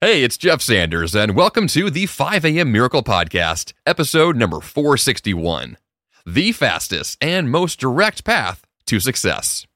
Hey, it's Jeff Sanders, and welcome to the 5 a.m. Miracle Podcast, episode number 461 The fastest and most direct path to success.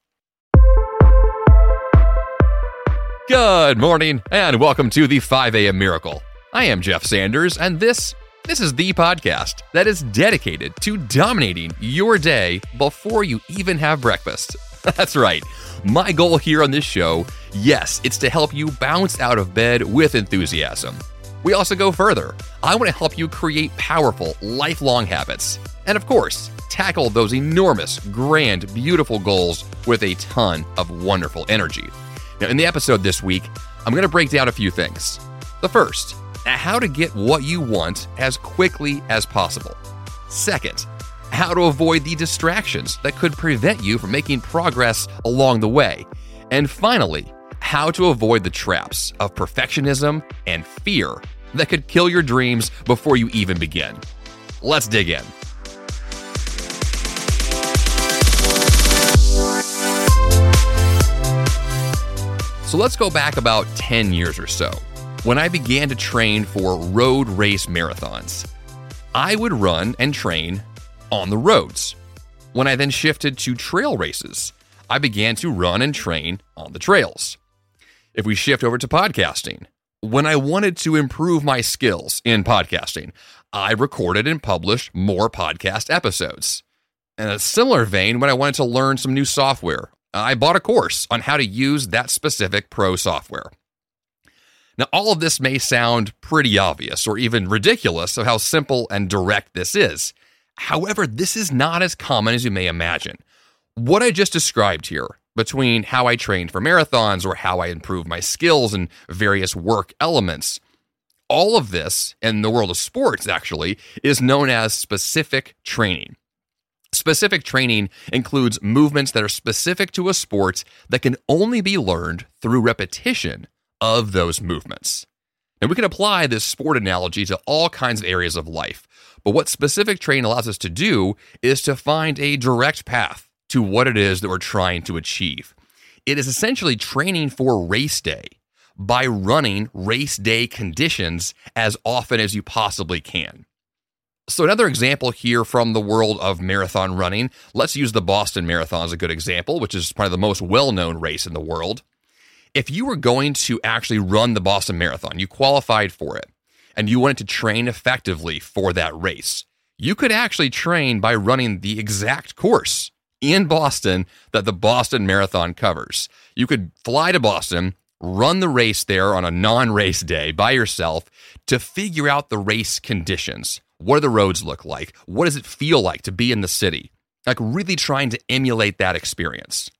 Good morning, and welcome to the 5 a.m. Miracle. I am Jeff Sanders, and this this is the podcast that is dedicated to dominating your day before you even have breakfast. That's right. My goal here on this show, yes, it's to help you bounce out of bed with enthusiasm. We also go further. I want to help you create powerful, lifelong habits. And of course, tackle those enormous, grand, beautiful goals with a ton of wonderful energy. Now, in the episode this week, I'm going to break down a few things. The first, how to get what you want as quickly as possible. Second, how to avoid the distractions that could prevent you from making progress along the way. And finally, how to avoid the traps of perfectionism and fear that could kill your dreams before you even begin. Let's dig in. So let's go back about 10 years or so when I began to train for road race marathons. I would run and train on the roads. When I then shifted to trail races, I began to run and train on the trails. If we shift over to podcasting, when I wanted to improve my skills in podcasting, I recorded and published more podcast episodes. In a similar vein, when I wanted to learn some new software, I bought a course on how to use that specific pro software. Now, all of this may sound pretty obvious or even ridiculous of how simple and direct this is. However, this is not as common as you may imagine. What I just described here, between how I trained for marathons or how I improved my skills and various work elements, all of this in the world of sports actually is known as specific training. Specific training includes movements that are specific to a sport that can only be learned through repetition of those movements. And we can apply this sport analogy to all kinds of areas of life. But what specific training allows us to do is to find a direct path to what it is that we're trying to achieve. It is essentially training for race day by running race day conditions as often as you possibly can. So, another example here from the world of marathon running, let's use the Boston Marathon as a good example, which is probably the most well known race in the world. If you were going to actually run the Boston Marathon, you qualified for it, and you wanted to train effectively for that race, you could actually train by running the exact course in Boston that the Boston Marathon covers. You could fly to Boston, run the race there on a non race day by yourself to figure out the race conditions. What do the roads look like? What does it feel like to be in the city? Like really trying to emulate that experience.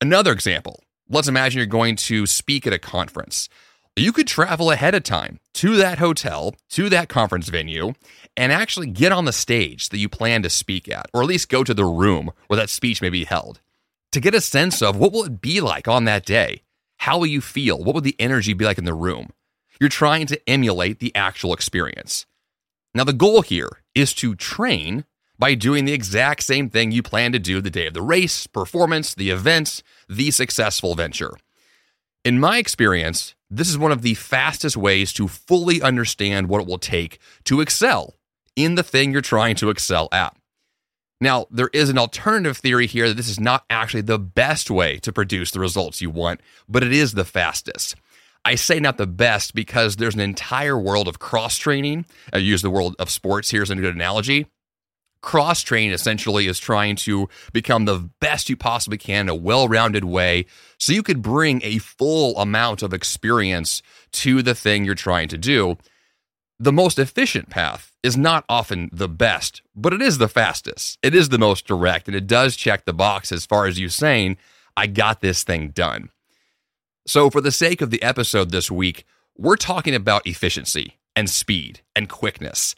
Another example let's imagine you're going to speak at a conference. You could travel ahead of time to that hotel, to that conference venue, and actually get on the stage that you plan to speak at, or at least go to the room where that speech may be held to get a sense of what will it be like on that day? How will you feel? What would the energy be like in the room? You're trying to emulate the actual experience. Now, the goal here is to train by doing the exact same thing you plan to do the day of the race, performance, the events, the successful venture. In my experience, this is one of the fastest ways to fully understand what it will take to excel in the thing you're trying to excel at. Now, there is an alternative theory here that this is not actually the best way to produce the results you want, but it is the fastest. I say not the best because there's an entire world of cross training. I use the world of sports here as a good analogy cross train essentially is trying to become the best you possibly can in a well rounded way so you could bring a full amount of experience to the thing you're trying to do. The most efficient path is not often the best, but it is the fastest. It is the most direct, and it does check the box as far as you saying, I got this thing done. So, for the sake of the episode this week, we're talking about efficiency and speed and quickness.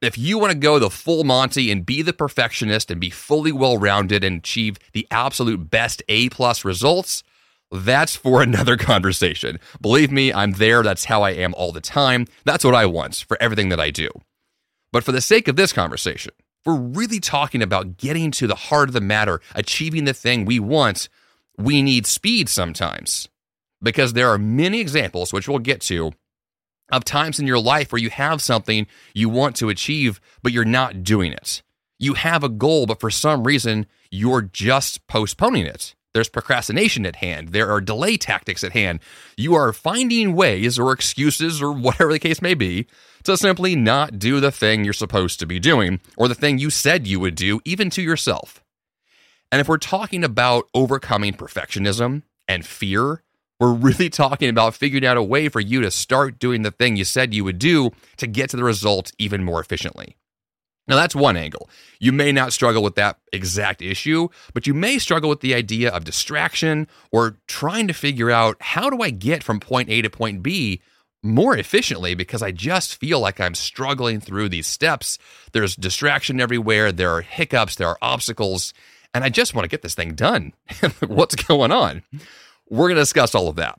If you want to go the full Monty and be the perfectionist and be fully well rounded and achieve the absolute best A plus results, that's for another conversation. Believe me, I'm there. That's how I am all the time. That's what I want for everything that I do. But for the sake of this conversation, we're really talking about getting to the heart of the matter, achieving the thing we want. We need speed sometimes. because there are many examples, which we'll get to, of times in your life where you have something you want to achieve, but you're not doing it. You have a goal, but for some reason, you're just postponing it. There's procrastination at hand. There are delay tactics at hand. You are finding ways or excuses or whatever the case may be to simply not do the thing you're supposed to be doing or the thing you said you would do, even to yourself. And if we're talking about overcoming perfectionism and fear, we're really talking about figuring out a way for you to start doing the thing you said you would do to get to the result even more efficiently. Now, that's one angle. You may not struggle with that exact issue, but you may struggle with the idea of distraction or trying to figure out how do I get from point A to point B more efficiently because I just feel like I'm struggling through these steps. There's distraction everywhere, there are hiccups, there are obstacles, and I just want to get this thing done. What's going on? We're going to discuss all of that.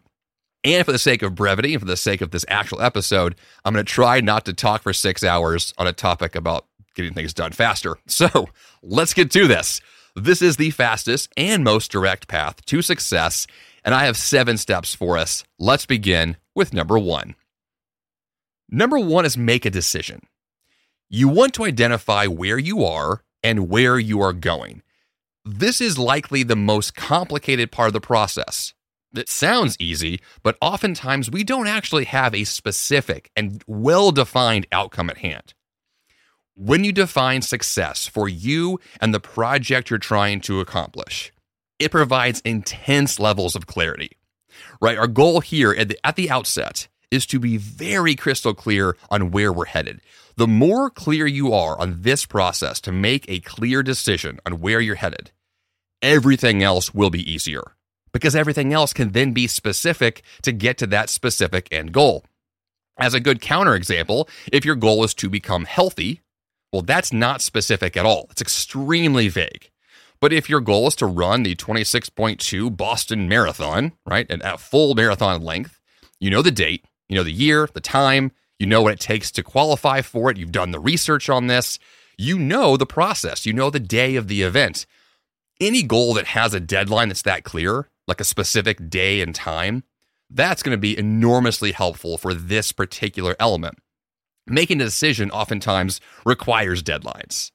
And for the sake of brevity and for the sake of this actual episode, I'm going to try not to talk for six hours on a topic about getting things done faster. So let's get to this. This is the fastest and most direct path to success, and I have seven steps for us. Let's begin with number one. Number one is make a decision. You want to identify where you are and where you are going. This is likely the most complicated part of the process. It sounds easy, but oftentimes we don't actually have a specific and well defined outcome at hand. When you define success for you and the project you're trying to accomplish, it provides intense levels of clarity. Right? Our goal here at the, at the outset is to be very crystal clear on where we're headed. The more clear you are on this process to make a clear decision on where you're headed, everything else will be easier because everything else can then be specific to get to that specific end goal. As a good counterexample, if your goal is to become healthy, well, that's not specific at all. It's extremely vague. But if your goal is to run the 26.2 Boston Marathon, right, and at full marathon length, you know the date, you know the year, the time, you know what it takes to qualify for it, you've done the research on this, you know the process, you know the day of the event. Any goal that has a deadline that's that clear, like a specific day and time, that's going to be enormously helpful for this particular element making a decision oftentimes requires deadlines.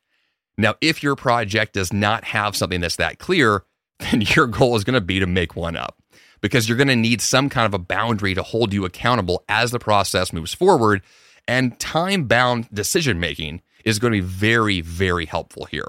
Now, if your project does not have something that's that clear, then your goal is going to be to make one up because you're going to need some kind of a boundary to hold you accountable as the process moves forward. And time bound decision making is going to be very, very helpful here.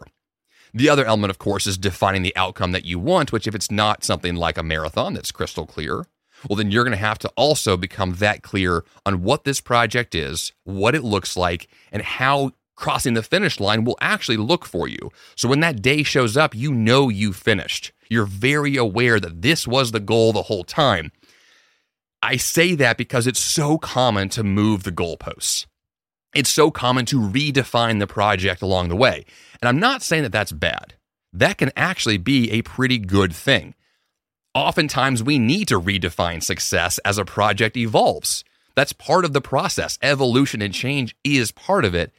The other element, of course, is defining the outcome that you want, which, if it's not something like a marathon that's crystal clear, well, then you're going to have to also become that clear on what this project is, what it looks like, and how crossing the finish line will actually look for you. So when that day shows up, you know you finished. You're very aware that this was the goal the whole time. I say that because it's so common to move the goalposts. It's so common to redefine the project along the way. And I'm not saying that that's bad. That can actually be a pretty good thing. Oftentimes, we need to redefine success as a project evolves. That's part of the process. Evolution and change is part of it.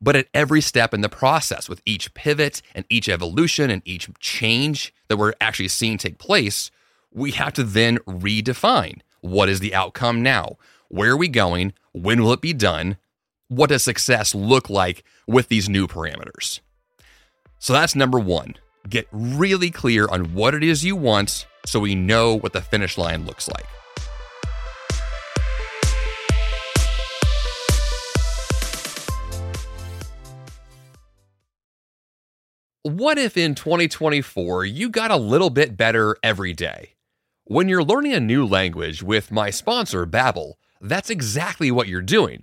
But at every step in the process, with each pivot and each evolution and each change that we're actually seeing take place, we have to then redefine what is the outcome now? Where are we going? When will it be done? What does success look like with these new parameters? So that's number one. Get really clear on what it is you want so we know what the finish line looks like. What if in 2024 you got a little bit better every day? When you're learning a new language with my sponsor, Babbel, that's exactly what you're doing.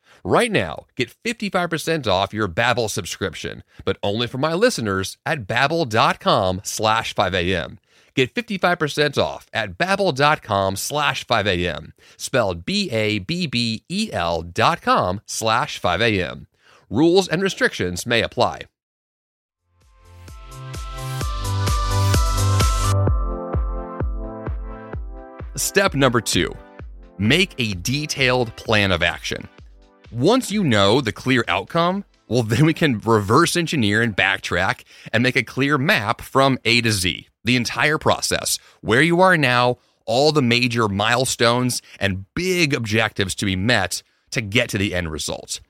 Right now, get 55% off your Babbel subscription, but only for my listeners at babbel.com slash 5am. Get 55% off at babbel.com slash 5am, spelled B-A-B-B-E-L dot com slash 5am. Rules and restrictions may apply. Step number two, make a detailed plan of action. Once you know the clear outcome, well, then we can reverse engineer and backtrack and make a clear map from A to Z, the entire process, where you are now, all the major milestones and big objectives to be met to get to the end result.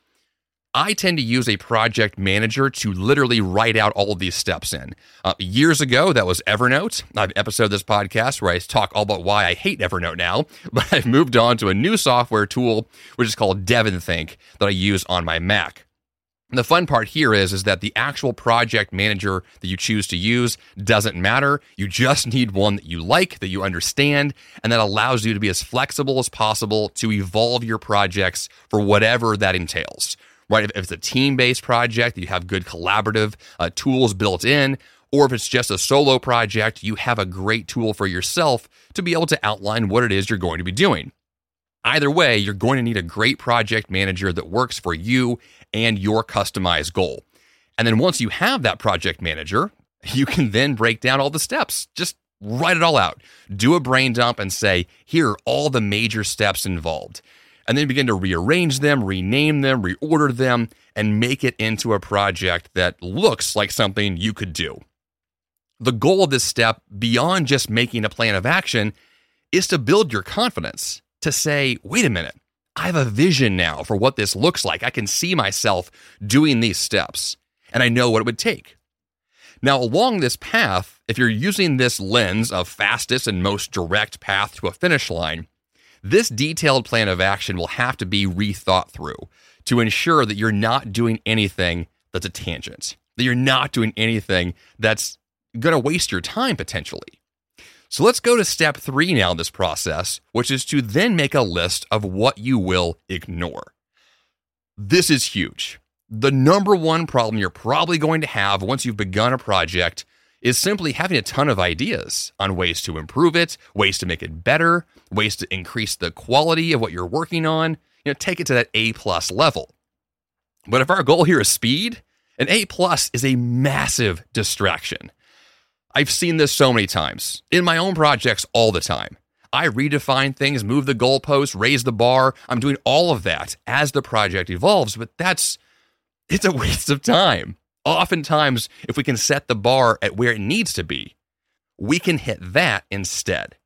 I tend to use a project manager to literally write out all of these steps in. Uh, years ago, that was Evernote. I have an episode of this podcast where I talk all about why I hate Evernote now, but I've moved on to a new software tool, which is called DevonThink, that I use on my Mac. And the fun part here is, is that the actual project manager that you choose to use doesn't matter. You just need one that you like, that you understand, and that allows you to be as flexible as possible to evolve your projects for whatever that entails right? If, if it's a team based project, you have good collaborative uh, tools built in. Or if it's just a solo project, you have a great tool for yourself to be able to outline what it is you're going to be doing. Either way, you're going to need a great project manager that works for you and your customized goal. And then once you have that project manager, you can then break down all the steps. Just write it all out. Do a brain dump and say, here are all the major steps involved and then begin to rearrange them, rename them, reorder them, and make it into a project that looks like something you could do. The goal of this step, beyond just making a plan of action, is to build your confidence to say, wait a minute, I have a vision now for what this looks like. I can see myself doing these steps, and I know what it would take. Now, along this path, if you're using this lens of fastest and most direct path to a finish line, this detailed plan of action will have to be rethought through to ensure that you're not doing anything that's a tangent, that you're not doing anything that's going to waste your time potentially. So let's go to step three now in this process, which is to then make a list of what you will ignore. This is huge. The number one problem you're probably going to have once you've begun a project is simply having a ton of ideas on ways to improve it, ways to make it better, ways to increase the quality of what you're working on, you know, take it to that A plus level. But if our goal here is speed, an A plus is a massive distraction. I've seen this so many times in my own projects all the time. I redefine things, move the goalposts, raise the bar. I'm doing all of that as the project evolves, but that's it's a waste of time. Oftentimes, if we can set the bar at where it needs to be, we can hit that instead.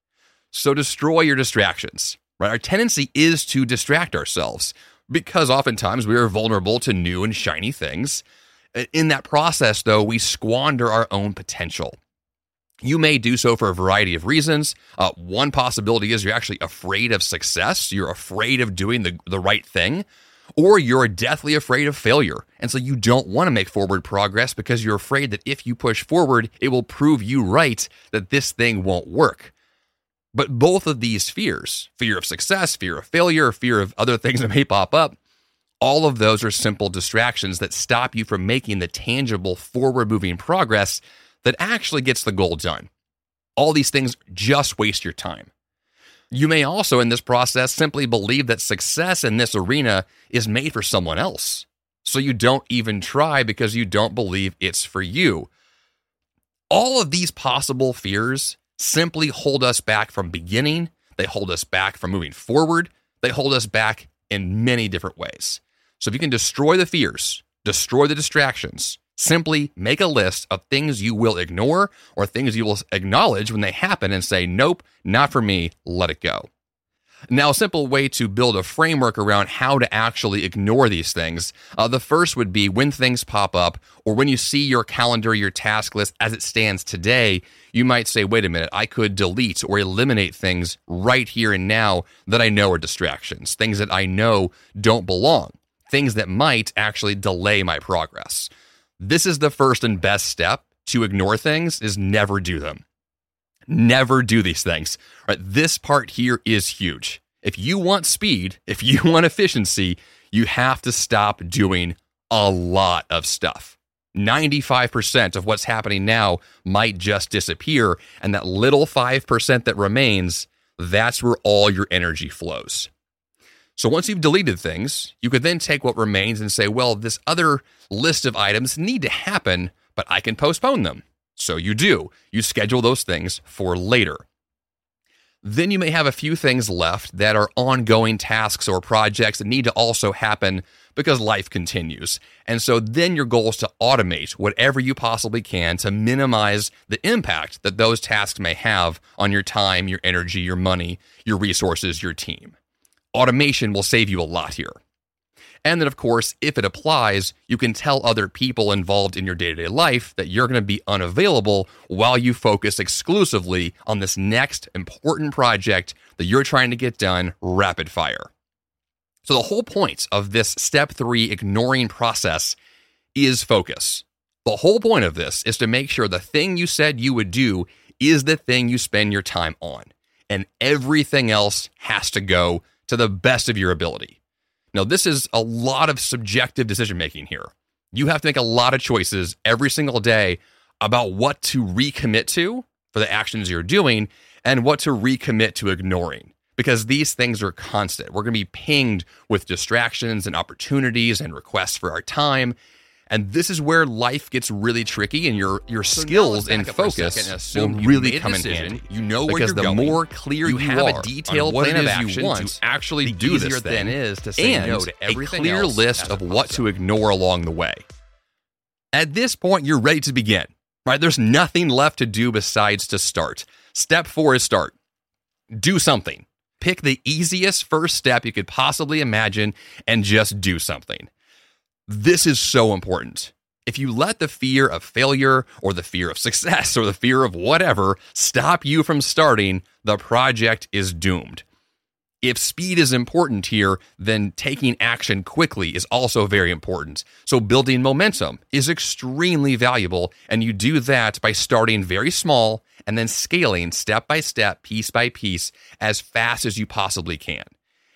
So destroy your distractions. Right? Our tendency is to distract ourselves because oftentimes we are vulnerable to new and shiny things. In that process, though, we squander our own potential. You may do so for a variety of reasons. Uh, one possibility is you're actually afraid of success. You're afraid of doing the, the right thing or you're deathly afraid of failure. And so you don't want to make forward progress because you're afraid that if you push forward, it will prove you right that this thing won't work. But both of these fears fear of success, fear of failure, fear of other things that may pop up all of those are simple distractions that stop you from making the tangible forward moving progress that actually gets the goal done. All these things just waste your time. You may also, in this process, simply believe that success in this arena is made for someone else. So you don't even try because you don't believe it's for you. All of these possible fears simply hold us back from beginning, they hold us back from moving forward, they hold us back in many different ways. So if you can destroy the fears, destroy the distractions, Simply make a list of things you will ignore or things you will acknowledge when they happen and say, nope, not for me, let it go. Now, a simple way to build a framework around how to actually ignore these things. Uh, the first would be when things pop up or when you see your calendar, your task list as it stands today, you might say, wait a minute, I could delete or eliminate things right here and now that I know are distractions, things that I know don't belong, things that might actually delay my progress. This is the first and best step to ignore things is never do them. Never do these things. Right? This part here is huge. If you want speed, if you want efficiency, you have to stop doing a lot of stuff. 95% of what's happening now might just disappear. And that little 5% that remains, that's where all your energy flows. So once you've deleted things, you could then take what remains and say, well, this other list of items need to happen, but I can postpone them. So you do. You schedule those things for later. Then you may have a few things left that are ongoing tasks or projects that need to also happen because life continues. And so then your goal is to automate whatever you possibly can to minimize the impact that those tasks may have on your time, your energy, your money, your resources, your team. Automation will save you a lot here. And then, of course, if it applies, you can tell other people involved in your day to day life that you're going to be unavailable while you focus exclusively on this next important project that you're trying to get done rapid fire. So, the whole point of this step three ignoring process is focus. The whole point of this is to make sure the thing you said you would do is the thing you spend your time on, and everything else has to go to the best of your ability. Now, this is a lot of subjective decision making here. You have to make a lot of choices every single day about what to recommit to for the actions you're doing and what to recommit to ignoring because these things are constant. We're going to be pinged with distractions and opportunities and requests for our time. And this is where life gets really tricky, and your your so skills and focus will really come in handy. You know where because you're the going. more clear you, you have a detailed plan of action you want to actually do this thing, is to say and no to everything a clear list of what to ignore along the way. At this point, you're ready to begin. Right? There's nothing left to do besides to start. Step four is start. Do something pick the easiest first step you could possibly imagine and just do something. This is so important. If you let the fear of failure or the fear of success or the fear of whatever stop you from starting, the project is doomed. If speed is important here, then taking action quickly is also very important. So, building momentum is extremely valuable, and you do that by starting very small and then scaling step by step, piece by piece, as fast as you possibly can.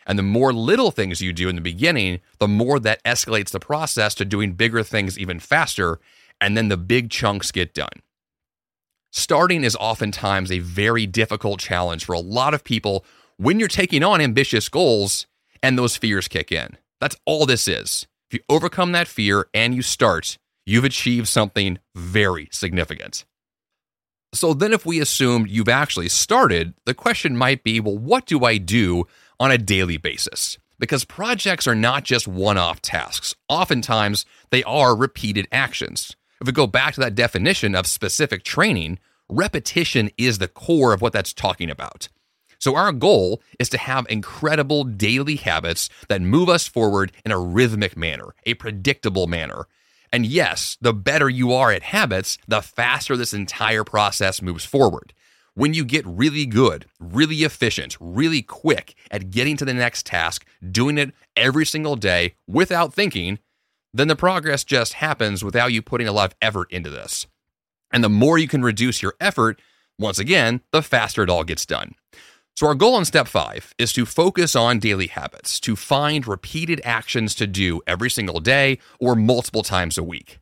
And the more little things you do in the beginning, the more that escalates the process to doing bigger things even faster, and then the big chunks get done. Starting is oftentimes a very difficult challenge for a lot of people when you're taking on ambitious goals and those fears kick in. That's all this is. If you overcome that fear and you start, you've achieved something very significant. So then, if we assume you've actually started, the question might be well, what do I do on a daily basis? Because projects are not just one off tasks, oftentimes they are repeated actions. If we go back to that definition of specific training, repetition is the core of what that's talking about. So, our goal is to have incredible daily habits that move us forward in a rhythmic manner, a predictable manner, and yes, the better you are at habits, the faster this entire process moves forward. When you get really good, really efficient, really quick at getting to the next task, doing it every single day without thinking, then the progress just happens without you putting a lot of effort into this. And the more you can reduce your effort, once again, the faster it all gets done. So, our goal in step five is to focus on daily habits, to find repeated actions to do every single day or multiple times a week.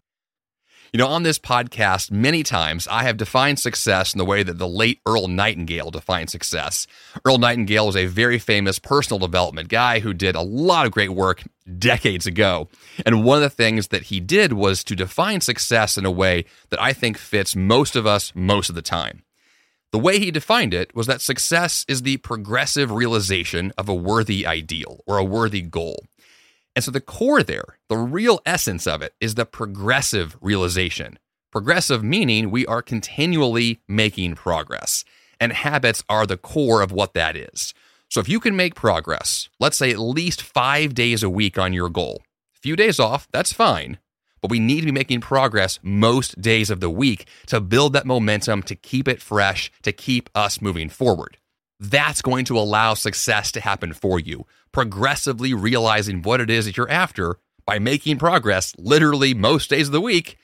You know, on this podcast, many times I have defined success in the way that the late Earl Nightingale defined success. Earl Nightingale was a very famous personal development guy who did a lot of great work decades ago. And one of the things that he did was to define success in a way that I think fits most of us most of the time. The way he defined it was that success is the progressive realization of a worthy ideal or a worthy goal. And so the core there, the real essence of it, is the progressive realization. Progressive meaning we are continually making progress, and habits are the core of what that is. So if you can make progress, let's say at least five days a week on your goal, a few days off, that's fine but we need to be making progress most days of the week to build that momentum, to keep it fresh, to keep us moving forward. That's going to allow success to happen for you, progressively realizing what it is that you're after, by making progress literally most days of the week,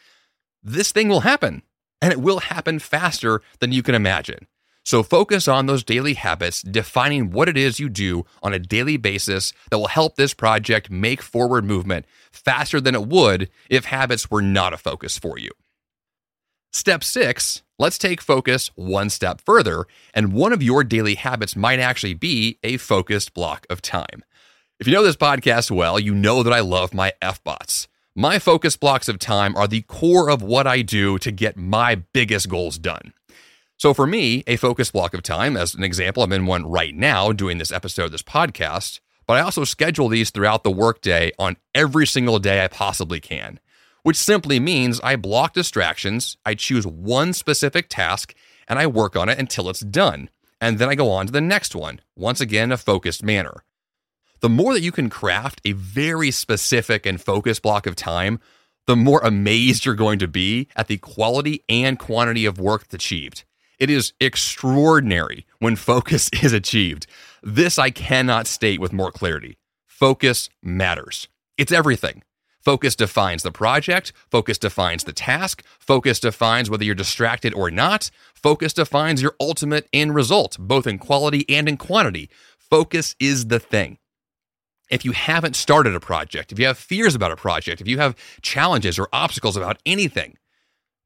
this thing will happen. And it will happen faster than you can imagine. So focus on those daily habits, defining what it is you do on a daily basis that will help this project make forward movement faster than it would if habits were not a focus for you. Step six, let's take focus one step further. And one of your daily habits might actually be a focused block of time. If you know this podcast well, you know that I love my FBOTs. My focus blocks of time are the core of what I do to get my biggest goals done. So for me, a focus block of time, as an example, I'm in one right now doing this episode of this podcast, but I also schedule these throughout the workday on every single day I possibly can, which simply means I block distractions, I choose one specific task, and I work on it until it's done. And then I go on to the next one, once again, a focused manner. The more that you can craft a very specific and focused block of time, the more amazed you're going to be at the quality and quantity of work that's achieved. It is extraordinary when focus is achieved. This I cannot state with more clarity. Focus matters. It's everything. Focus defines the project. Focus defines the task. Focus defines whether you're distracted or not. Focus defines your ultimate end result, both in quality and in quantity. Focus is the thing. If you haven't started a project, if you have fears about a project, if you have challenges or obstacles about anything,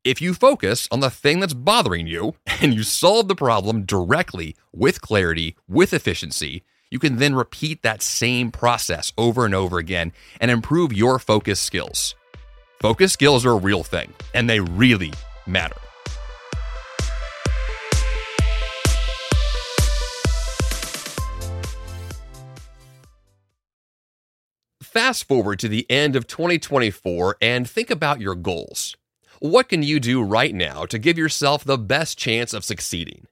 if you focus on the thing that's bothering you and you solve the problem directly with clarity, with efficiency, you can then repeat that same process over and over again and improve your focus skills. Focus skills are a real thing, and they really matter. Fast forward to the end of 2024 and think about your goals. What can you do right now to give yourself the best chance of succeeding?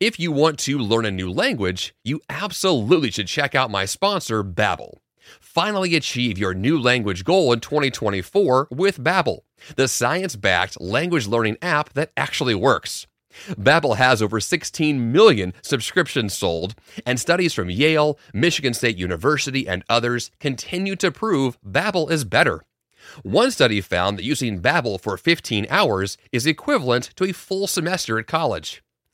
If you want to learn a new language, you absolutely should check out my sponsor, Babbel. Finally achieve your new language goal in 2024 with Babbel, the science-backed language learning app that actually works. Babbel has over 16 million subscriptions sold, and studies from Yale, Michigan State University, and others continue to prove Babbel is better. One study found that using Babbel for 15 hours is equivalent to a full semester at college.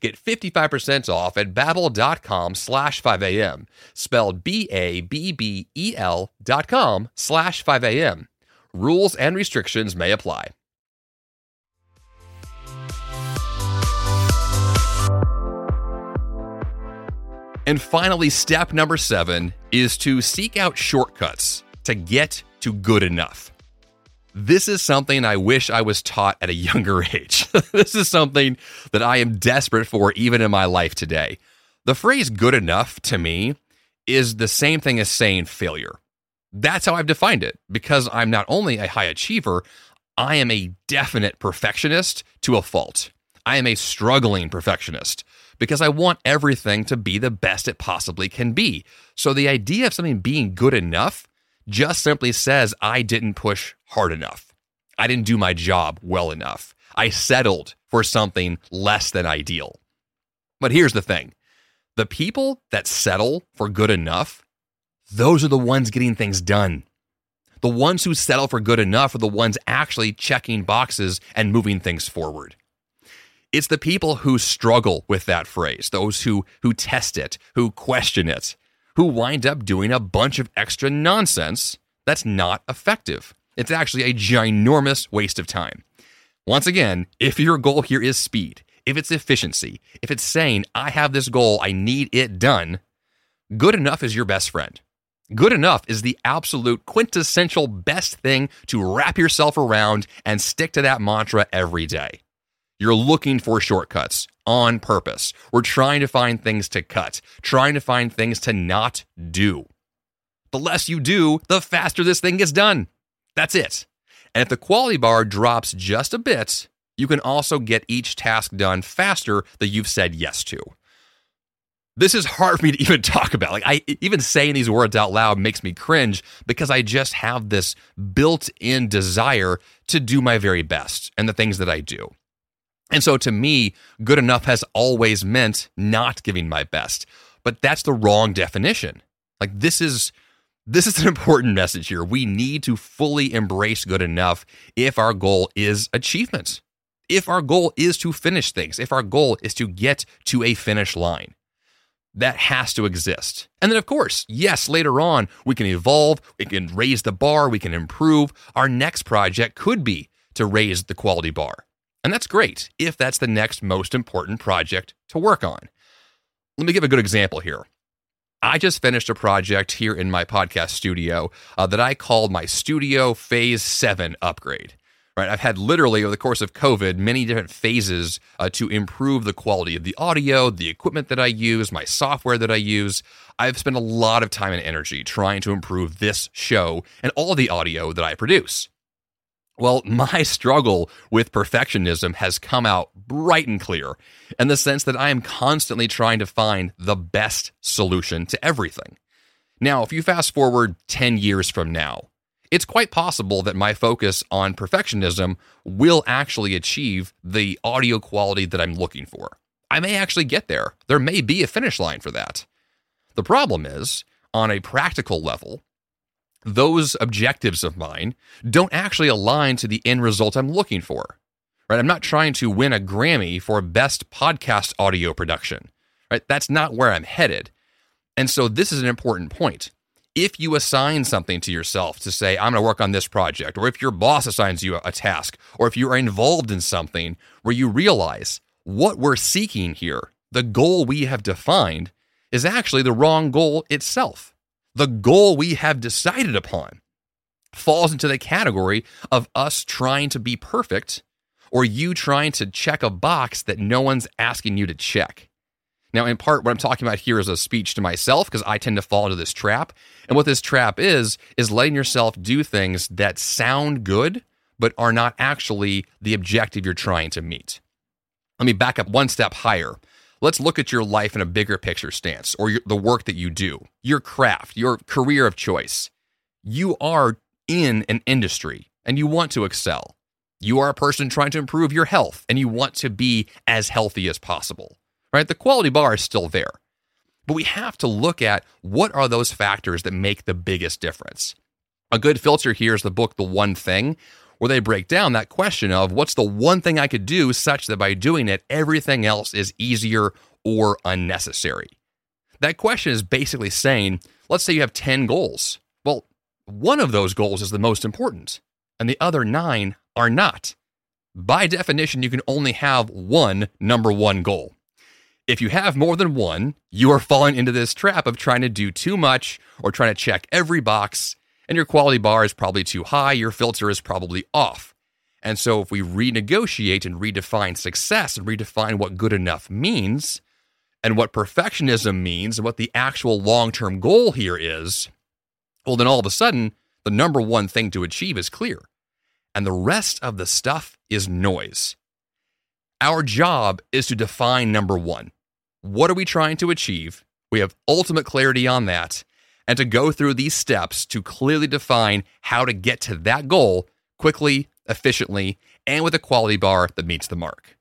Get 55% off at babbel.com slash 5am, spelled B-A-B-B-E-L dot com slash 5am. Rules and restrictions may apply. And finally, step number seven is to seek out shortcuts to get to good enough. This is something I wish I was taught at a younger age. this is something that I am desperate for even in my life today. The phrase good enough to me is the same thing as saying failure. That's how I've defined it because I'm not only a high achiever, I am a definite perfectionist to a fault. I am a struggling perfectionist because I want everything to be the best it possibly can be. So the idea of something being good enough just simply says I didn't push hard enough. I didn't do my job well enough. I settled for something less than ideal. But here's the thing the people that settle for good enough, those are the ones getting things done. The ones who settle for good enough are the ones actually checking boxes and moving things forward. It's the people who struggle with that phrase, those who who test it, who question it, who wind up doing a bunch of extra nonsense that's not effective. It's actually a ginormous waste of time. Once again, if your goal here is speed, if it's efficiency, if it's saying, I have this goal, I need it done, good enough is your best friend. Good enough is the absolute quintessential best thing to wrap yourself around and stick to that mantra every day. You're looking for shortcuts on purpose. We're trying to find things to cut, trying to find things to not do. The less you do, the faster this thing gets done. That's it. And if the quality bar drops just a bit, You can also get each task done faster that you've said yes to. This is hard for me to even talk about. Like I even saying these words out loud makes me cringe because I just have this built-in desire to do my very best and the things that I do. And so to me, good enough has always meant not giving my best. But that's the wrong definition. Like this is this is an important message here. We need to fully embrace good enough if our goal is achievement. If our goal is to finish things, if our goal is to get to a finish line. That has to exist. And then, of course, yes, later on, we can evolve, we can raise the bar, we can improve. Our next project could be to raise the quality bar. And that's great if that's the next most important project to work on. Let me give a good example here. I just finished a project here in my podcast studio uh, that I called my Studio Phase 7 upgrade. Right, I've had literally over the course of COVID many different phases uh, to improve the quality of the audio, the equipment that I use, my software that I use. I've spent a lot of time and energy trying to improve this show and all the audio that I produce. Well, my struggle with perfectionism has come out bright and clear in the sense that I am constantly trying to find the best solution to everything. Now, if you fast forward 10 years from now, it's quite possible that my focus on perfectionism will actually achieve the audio quality that I'm looking for. I may actually get there. There may be a finish line for that. The problem is, on a practical level, those objectives of mine don't actually align to the end result I'm looking for. Right? I'm not trying to win a Grammy for best podcast audio production. Right? That's not where I'm headed. And so this is an important point. If you assign something to yourself to say, I'm going to work on this project, or if your boss assigns you a task, or if you are involved in something where you realize what we're seeking here, the goal we have defined, is actually the wrong goal itself the goal we have decided upon falls into the category of us trying to be perfect or you trying to check a box that no one's asking you to check. Now, in part, what I'm talking about here is a speech to myself because I tend to fall into this trap. And what this trap is, is letting yourself do things that sound good, but are not actually the objective you're trying to meet. Let me back up one step higher. Let's look at your life in a bigger picture stance or your, the work that you do, your craft, your career of choice. You are in an industry and you want to excel. You are a person trying to improve your health and you want to be as healthy as possible, right? The quality bar is still there. But we have to look at what are those factors that make the biggest difference. A good filter here is the book The One Thing, where they break down that question of what's the one thing I could do such that by doing it, everything else is easier or unnecessary. That question is basically saying, let's say you have 10 goals. Well, one of those goals is the most important, and the other nine are not. By definition, you can only have one number one goal. If you have more than one, you are falling into this trap of trying to do too much or trying to check every box and your quality bar is probably too high, your filter is probably off. And so, if we renegotiate and redefine success and redefine what good enough means, and what perfectionism means, and what the actual long term goal here is, well, then all of a sudden, the number one thing to achieve is clear. And the rest of the stuff is noise. Our job is to define number one. What are we trying to achieve? We have ultimate clarity on that and to go through these steps to clearly define how to get to that goal quickly, efficiently, and with a quality bar that meets the mark.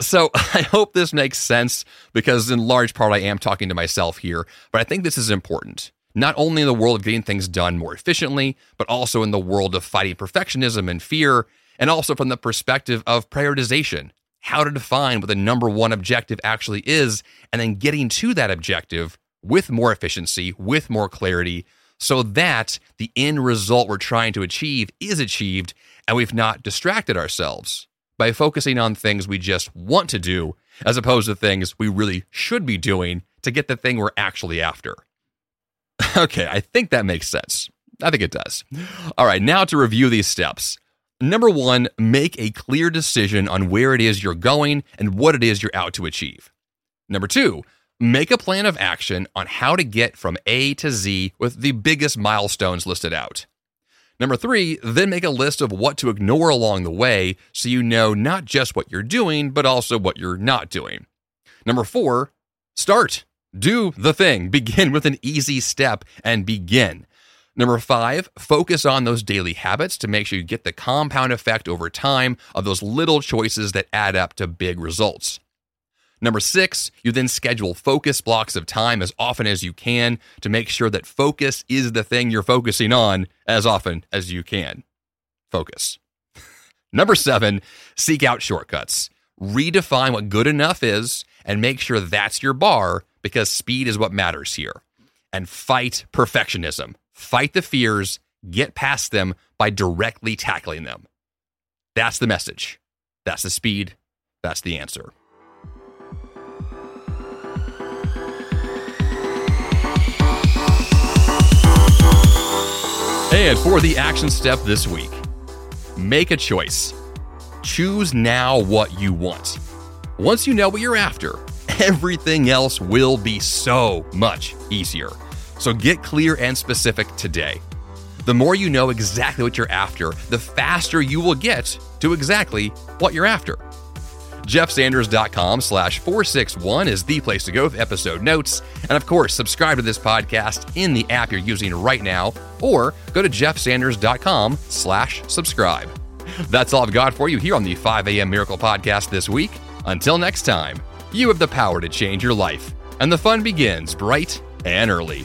So I hope this makes sense because, in large part, I am talking to myself here, but I think this is important. Not only in the world of getting things done more efficiently, but also in the world of fighting perfectionism and fear, and also from the perspective of prioritization how to define what the number one objective actually is, and then getting to that objective with more efficiency, with more clarity, so that the end result we're trying to achieve is achieved and we've not distracted ourselves by focusing on things we just want to do as opposed to things we really should be doing to get the thing we're actually after. Okay, I think that makes sense. I think it does. All right, now to review these steps. Number one, make a clear decision on where it is you're going and what it is you're out to achieve. Number two, Make a plan of action on how to get from A to Z with the biggest milestones listed out. Number three, then make a list of what to ignore along the way so you know not just what you're doing, but also what you're not doing. Number four, start. Do the thing. Begin with an easy step and begin. Number five, focus on those daily habits to make sure you get the compound effect over time of those little choices that add up to big results. Number six, you then schedule focus blocks of time as often as you can to make sure that focus is the thing you're focusing on as often as you can. Focus. Number seven, seek out shortcuts. Redefine what good enough is and make sure that's your bar because speed is what matters here. And fight perfectionism. Fight the fears, get past them by directly tackling them. That's the message. That's the speed. That's the answer. And for the action step this week, make a choice. Choose now what you want. Once you know what you're after, everything else will be so much easier. So get clear and specific today. The more you know exactly what you're after, the faster you will get to exactly what you're after. JeffSanders.com slash 461 is the place to go with episode notes. And of course, subscribe to this podcast in the app you're using right now, or go to JeffSanders.com slash subscribe. That's all I've got for you here on the 5 a.m. Miracle Podcast this week. Until next time, you have the power to change your life, and the fun begins bright and early.